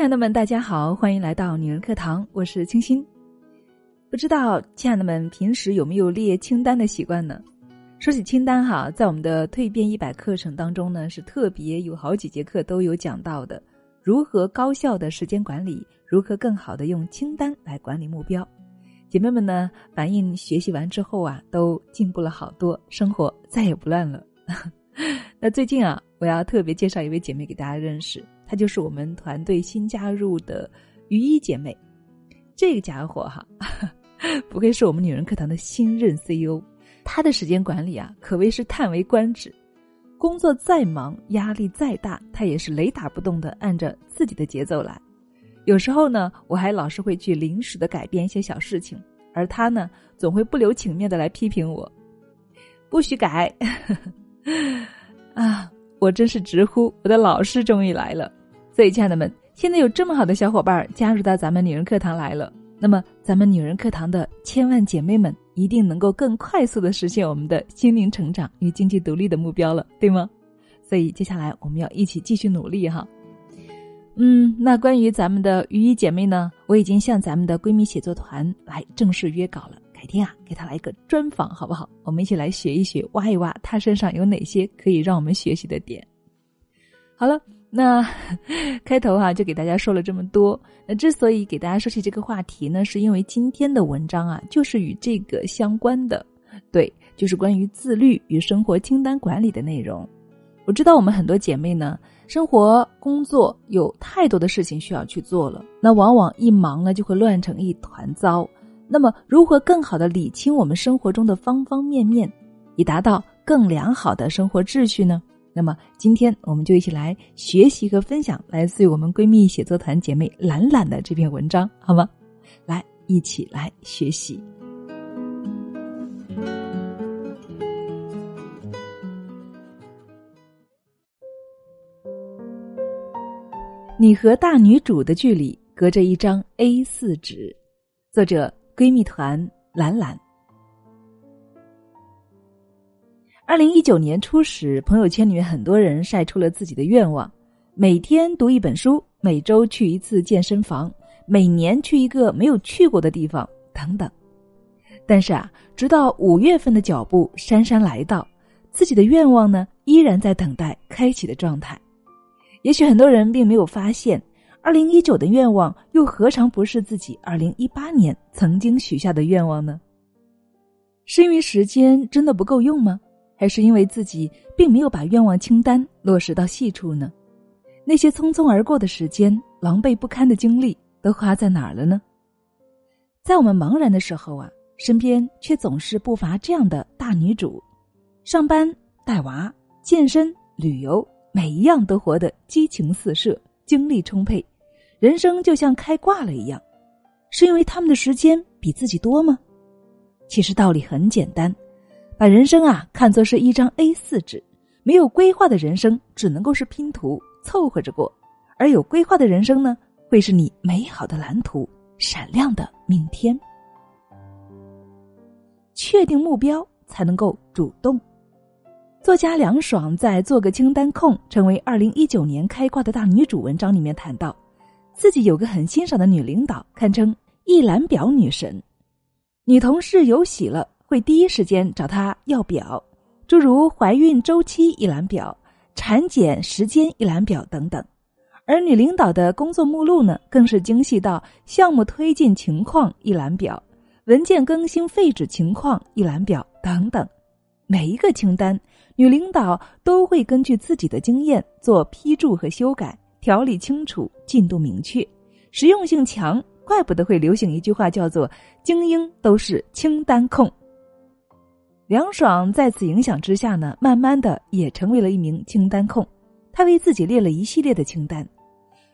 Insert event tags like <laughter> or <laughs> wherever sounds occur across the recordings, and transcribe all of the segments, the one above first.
亲爱的们，大家好，欢迎来到女人课堂，我是清新。不知道亲爱的们平时有没有列清单的习惯呢？说起清单哈，在我们的蜕变一百课程当中呢，是特别有好几节课都有讲到的，如何高效的时间管理，如何更好的用清单来管理目标。姐妹们呢，反映学习完之后啊，都进步了好多，生活再也不乱了。<laughs> 那最近啊，我要特别介绍一位姐妹给大家认识，她就是我们团队新加入的于一姐妹。这个家伙哈。<laughs> 不愧是我们女人课堂的新任 CEO，他的时间管理啊，可谓是叹为观止。工作再忙，压力再大，他也是雷打不动的按着自己的节奏来。有时候呢，我还老是会去临时的改变一些小事情，而他呢，总会不留情面的来批评我，不许改。<laughs> 啊，我真是直呼我的老师终于来了。所以，亲爱的们，现在有这么好的小伙伴加入到咱们女人课堂来了。那么，咱们女人课堂的千万姐妹们一定能够更快速的实现我们的心灵成长与经济独立的目标了，对吗？所以接下来我们要一起继续努力哈。嗯，那关于咱们的鱼一姐妹呢，我已经向咱们的闺蜜写作团来正式约稿了，改天啊给她来一个专访，好不好？我们一起来学一学，挖一挖她身上有哪些可以让我们学习的点。好了。那 <laughs> 开头哈就给大家说了这么多。那之所以给大家说起这个话题呢，是因为今天的文章啊，就是与这个相关的，对，就是关于自律与生活清单管理的内容。我知道我们很多姐妹呢，生活工作有太多的事情需要去做了，那往往一忙呢就会乱成一团糟。那么，如何更好的理清我们生活中的方方面面，以达到更良好的生活秩序呢？那么今天我们就一起来学习和分享来自于我们闺蜜写作团姐妹懒懒的这篇文章，好吗？来，一起来学习。你和大女主的距离隔着一张 A 四纸，作者闺蜜团懒懒。二零一九年初时，朋友圈里面很多人晒出了自己的愿望：每天读一本书，每周去一次健身房，每年去一个没有去过的地方，等等。但是啊，直到五月份的脚步姗姗来到，自己的愿望呢，依然在等待开启的状态。也许很多人并没有发现，二零一九的愿望又何尝不是自己二零一八年曾经许下的愿望呢？是因为时间真的不够用吗？还是因为自己并没有把愿望清单落实到细处呢？那些匆匆而过的时间、狼狈不堪的经历都花在哪儿了呢？在我们茫然的时候啊，身边却总是不乏这样的大女主，上班、带娃、健身、旅游，每一样都活得激情四射、精力充沛，人生就像开挂了一样。是因为他们的时间比自己多吗？其实道理很简单。把人生啊看作是一张 A 四纸，没有规划的人生只能够是拼图，凑合着过；而有规划的人生呢，会是你美好的蓝图，闪亮的明天。确定目标才能够主动。作家梁爽在《做个清单控，成为二零一九年开挂的大女主》文章里面谈到，自己有个很欣赏的女领导，堪称一览表女神，女同事有喜了。会第一时间找他要表，诸如怀孕周期一览表、产检时间一览表等等。而女领导的工作目录呢，更是精细到项目推进情况一览表、文件更新废纸情况一览表等等。每一个清单，女领导都会根据自己的经验做批注和修改，条理清楚，进度明确，实用性强。怪不得会流行一句话，叫做“精英都是清单控”。梁爽在此影响之下呢，慢慢的也成为了一名清单控。他为自己列了一系列的清单，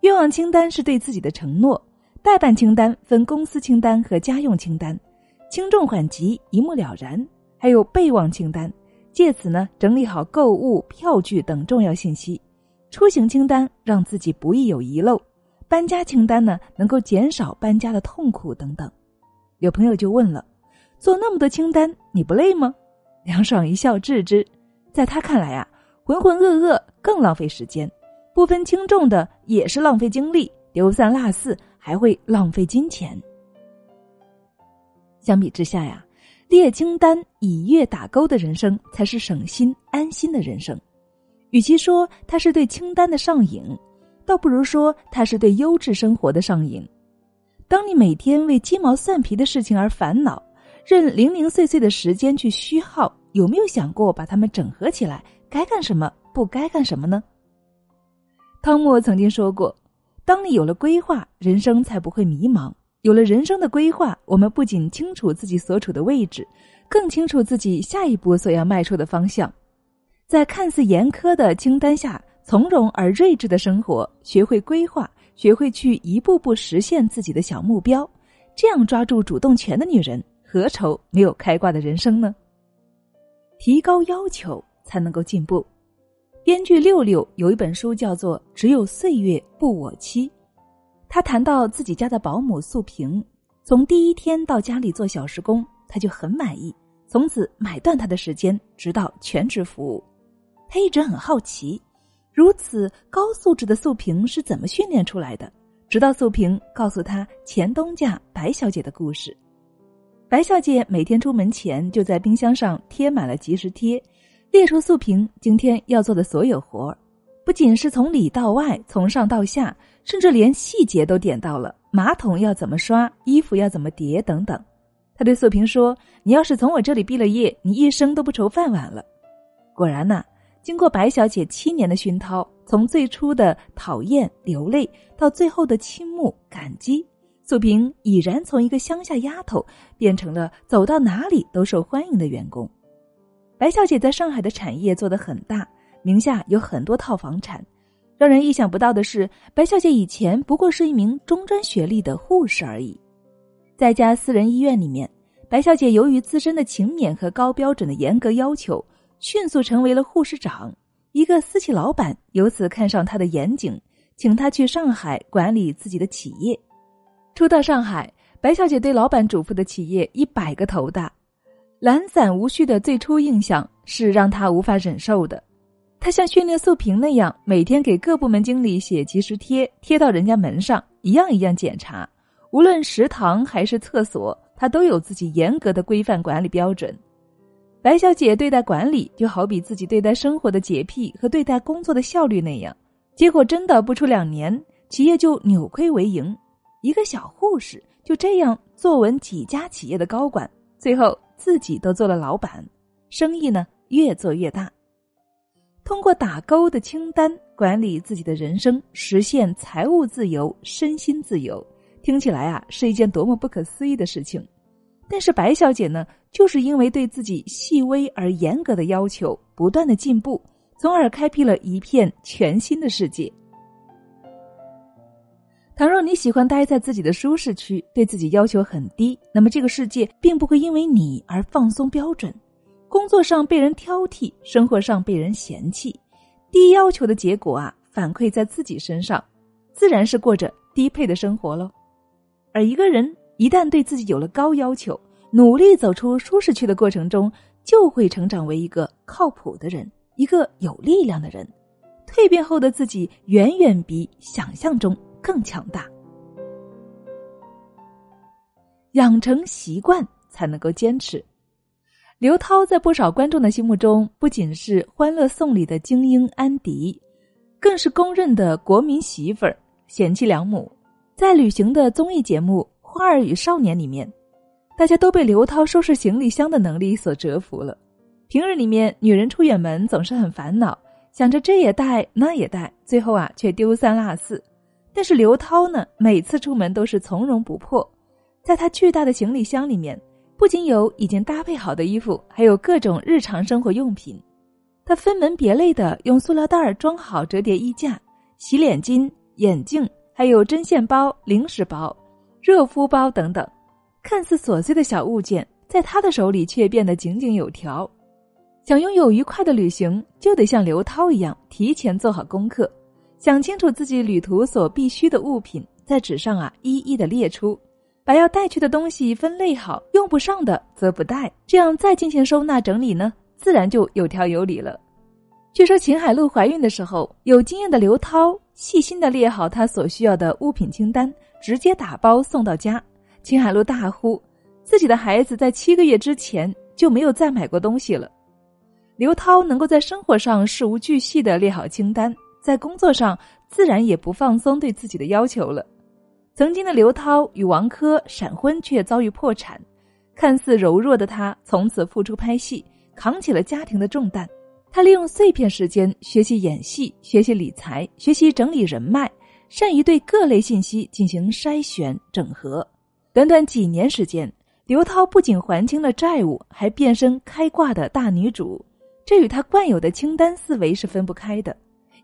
愿望清单是对自己的承诺，代办清单分公司清单和家用清单，轻重缓急一目了然，还有备忘清单，借此呢整理好购物票据等重要信息。出行清单让自己不易有遗漏，搬家清单呢能够减少搬家的痛苦等等。有朋友就问了。做那么多清单，你不累吗？梁爽一笑置之，在他看来啊，浑浑噩噩更浪费时间，不分轻重的也是浪费精力，丢三落四，还会浪费金钱。相比之下呀，列清单以月打勾的人生才是省心安心的人生。与其说他是对清单的上瘾，倒不如说他是对优质生活的上瘾。当你每天为鸡毛蒜皮的事情而烦恼，任零零碎碎的时间去虚耗，有没有想过把它们整合起来？该干什么，不该干什么呢？汤姆曾经说过：“当你有了规划，人生才不会迷茫。有了人生的规划，我们不仅清楚自己所处的位置，更清楚自己下一步所要迈出的方向。”在看似严苛的清单下，从容而睿智的生活，学会规划，学会去一步步实现自己的小目标，这样抓住主动权的女人，何愁没有开挂的人生呢？提高要求才能够进步。编剧六六有一本书叫做《只有岁月不我妻》，他谈到自己家的保姆素萍，从第一天到家里做小时工，他就很满意，从此买断他的时间，直到全职服务。他一直很好奇，如此高素质的素萍是怎么训练出来的？直到素萍告诉他前东家白小姐的故事。白小姐每天出门前就在冰箱上贴满了即时贴，列出素萍今天要做的所有活儿，不仅是从里到外，从上到下，甚至连细节都点到了：马桶要怎么刷，衣服要怎么叠等等。他对素萍说：“你要是从我这里毕了业，你一生都不愁饭碗了。”果然呐。经过白小姐七年的熏陶，从最初的讨厌流泪，到最后的倾慕感激，素萍已然从一个乡下丫头变成了走到哪里都受欢迎的员工。白小姐在上海的产业做得很大，名下有很多套房产。让人意想不到的是，白小姐以前不过是一名中专学历的护士而已。在一家私人医院里面，白小姐由于自身的勤勉和高标准的严格要求。迅速成为了护士长，一个私企老板由此看上他的严谨，请他去上海管理自己的企业。初到上海，白小姐对老板嘱咐的企业一百个头大，懒散无序的最初印象是让她无法忍受的。她像训练素萍那样，每天给各部门经理写即时贴，贴到人家门上，一样一样检查。无论食堂还是厕所，他都有自己严格的规范管理标准。白小姐对待管理，就好比自己对待生活的洁癖和对待工作的效率那样。结果真的不出两年，企业就扭亏为盈。一个小护士就这样坐稳几家企业的高管，最后自己都做了老板，生意呢越做越大。通过打勾的清单管理自己的人生，实现财务自由、身心自由，听起来啊是一件多么不可思议的事情。但是白小姐呢，就是因为对自己细微而严格的要求，不断的进步，从而开辟了一片全新的世界。倘若你喜欢待在自己的舒适区，对自己要求很低，那么这个世界并不会因为你而放松标准。工作上被人挑剔，生活上被人嫌弃，低要求的结果啊，反馈在自己身上，自然是过着低配的生活喽。而一个人。一旦对自己有了高要求，努力走出舒适区的过程中，就会成长为一个靠谱的人，一个有力量的人。蜕变后的自己远远比想象中更强大。养成习惯才能够坚持。刘涛在不少观众的心目中，不仅是《欢乐颂》里的精英安迪，更是公认的国民媳妇儿、贤妻良母。在旅行的综艺节目。《花儿与少年》里面，大家都被刘涛收拾行李箱的能力所折服了。平日里面，女人出远门总是很烦恼，想着这也带那也带，最后啊却丢三落四。但是刘涛呢，每次出门都是从容不迫。在他巨大的行李箱里面，不仅有已经搭配好的衣服，还有各种日常生活用品。他分门别类的用塑料袋装好折叠衣架、洗脸巾、眼镜，还有针线包、零食包。热敷包等等，看似琐碎的小物件，在他的手里却变得井井有条。想拥有愉快的旅行，就得像刘涛一样，提前做好功课，想清楚自己旅途所必需的物品，在纸上啊一一的列出，把要带去的东西分类好，用不上的则不带，这样再进行收纳整理呢，自然就有条有理了。据说秦海璐怀孕的时候，有经验的刘涛细心的列好她所需要的物品清单，直接打包送到家。秦海璐大呼：“自己的孩子在七个月之前就没有再买过东西了。”刘涛能够在生活上事无巨细的列好清单，在工作上自然也不放松对自己的要求了。曾经的刘涛与王珂闪婚，却遭遇破产。看似柔弱的她，从此付出拍戏，扛起了家庭的重担。她利用碎片时间学习演戏，学习理财，学习整理人脉，善于对各类信息进行筛选整合。短短几年时间，刘涛不仅还清了债务，还变身开挂的大女主。这与他惯有的清单思维是分不开的。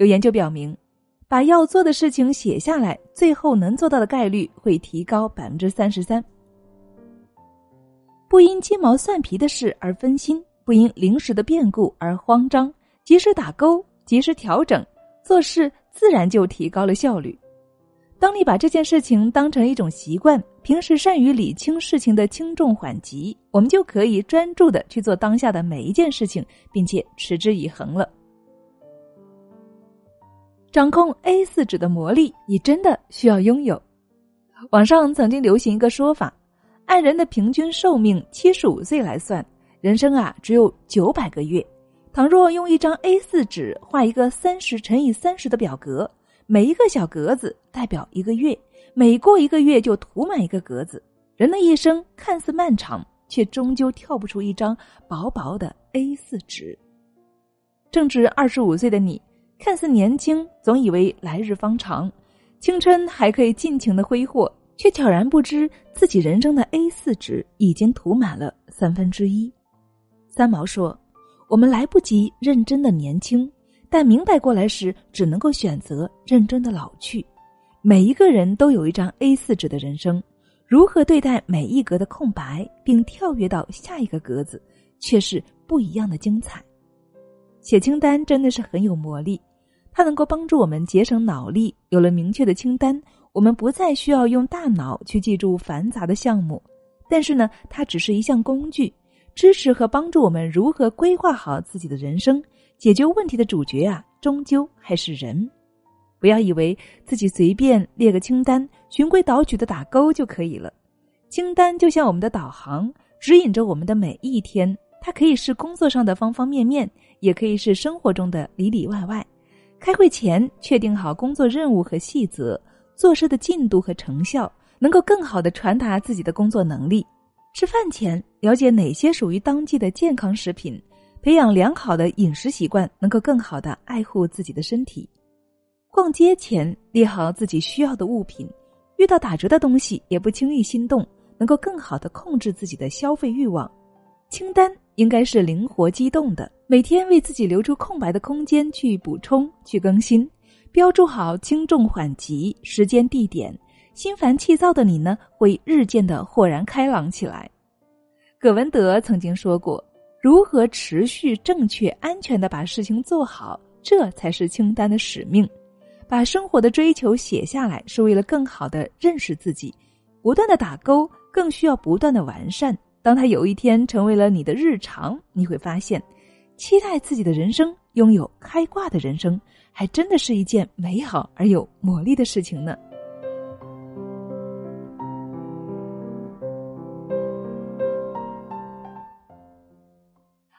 有研究表明，把要做的事情写下来，最后能做到的概率会提高百分之三十三。不因鸡毛蒜皮的事而分心，不因临时的变故而慌张，及时打勾，及时调整，做事自然就提高了效率。当你把这件事情当成一种习惯，平时善于理清事情的轻重缓急，我们就可以专注的去做当下的每一件事情，并且持之以恒了。掌控 A 四纸的魔力，你真的需要拥有。网上曾经流行一个说法，按人的平均寿命七十五岁来算，人生啊只有九百个月。倘若用一张 A 四纸画一个三十乘以三十的表格。每一个小格子代表一个月，每过一个月就涂满一个格子。人的一生看似漫长，却终究跳不出一张薄薄的 A 四纸。正值二十五岁的你，看似年轻，总以为来日方长，青春还可以尽情的挥霍，却悄然不知自己人生的 A 四纸已经涂满了三分之一。三毛说：“我们来不及认真的年轻。”但明白过来时，只能够选择认真的老去。每一个人都有一张 A 四纸的人生，如何对待每一格的空白，并跳跃到下一个格子，却是不一样的精彩。写清单真的是很有魔力，它能够帮助我们节省脑力。有了明确的清单，我们不再需要用大脑去记住繁杂的项目。但是呢，它只是一项工具，支持和帮助我们如何规划好自己的人生。解决问题的主角啊，终究还是人。不要以为自己随便列个清单，循规蹈矩的打勾就可以了。清单就像我们的导航，指引着我们的每一天。它可以是工作上的方方面面，也可以是生活中的里里外外。开会前确定好工作任务和细则，做事的进度和成效，能够更好的传达自己的工作能力。吃饭前了解哪些属于当季的健康食品。培养良好的饮食习惯，能够更好的爱护自己的身体。逛街前列好自己需要的物品，遇到打折的东西也不轻易心动，能够更好的控制自己的消费欲望。清单应该是灵活机动的，每天为自己留出空白的空间去补充、去更新，标注好轻重缓急、时间地点。心烦气躁的你呢，会日渐的豁然开朗起来。葛文德曾经说过。如何持续、正确、安全的把事情做好，这才是清单的使命。把生活的追求写下来，是为了更好的认识自己。不断的打勾，更需要不断的完善。当他有一天成为了你的日常，你会发现，期待自己的人生，拥有开挂的人生，还真的是一件美好而有魔力的事情呢。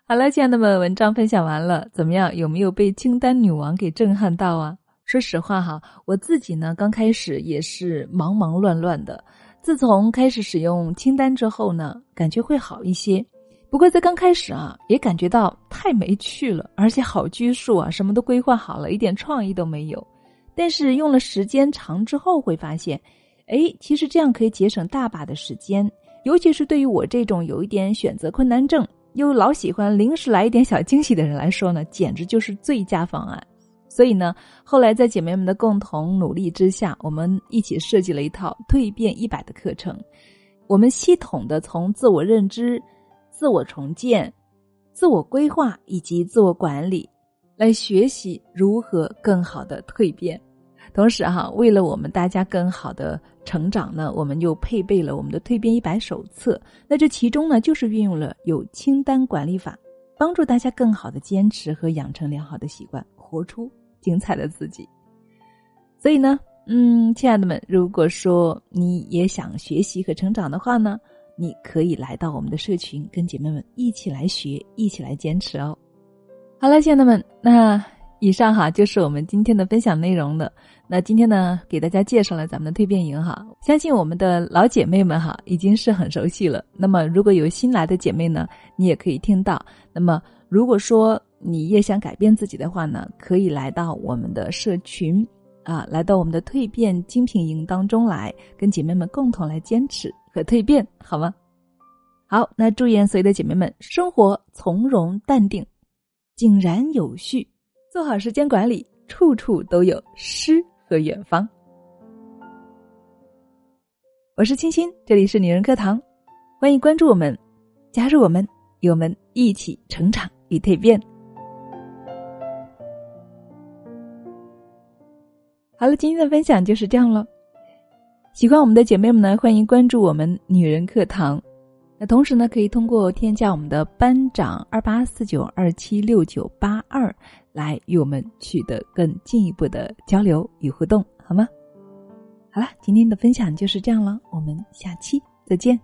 好了，亲爱的们，文章分享完了，怎么样？有没有被清单女王给震撼到啊？说实话哈，我自己呢，刚开始也是忙忙乱乱的。自从开始使用清单之后呢，感觉会好一些。不过在刚开始啊，也感觉到太没趣了，而且好拘束啊，什么都规划好了，一点创意都没有。但是用了时间长之后，会发现，哎，其实这样可以节省大把的时间，尤其是对于我这种有一点选择困难症。又老喜欢临时来一点小惊喜的人来说呢，简直就是最佳方案。所以呢，后来在姐妹们的共同努力之下，我们一起设计了一套蜕变一百的课程。我们系统的从自我认知、自我重建、自我规划以及自我管理，来学习如何更好的蜕变。同时哈，为了我们大家更好的。成长呢，我们又配备了我们的蜕变一百手册。那这其中呢，就是运用了有清单管理法，帮助大家更好的坚持和养成良好的习惯，活出精彩的自己。所以呢，嗯，亲爱的们，如果说你也想学习和成长的话呢，你可以来到我们的社群，跟姐妹们一起来学，一起来坚持哦。好了，亲爱的们，那。以上哈就是我们今天的分享内容了。那今天呢，给大家介绍了咱们的蜕变营哈，相信我们的老姐妹们哈已经是很熟悉了。那么如果有新来的姐妹呢，你也可以听到。那么如果说你也想改变自己的话呢，可以来到我们的社群啊，来到我们的蜕变精品营当中来，跟姐妹们共同来坚持和蜕变，好吗？好，那祝愿所有的姐妹们生活从容淡定，井然有序。做好时间管理，处处都有诗和远方。我是清新，这里是女人课堂，欢迎关注我们，加入我们，与我们一起成长与蜕变。好了，今天的分享就是这样了。喜欢我们的姐妹们呢，欢迎关注我们女人课堂。那同时呢，可以通过添加我们的班长二八四九二七六九八二来与我们取得更进一步的交流与互动，好吗？好了，今天的分享就是这样了，我们下期再见。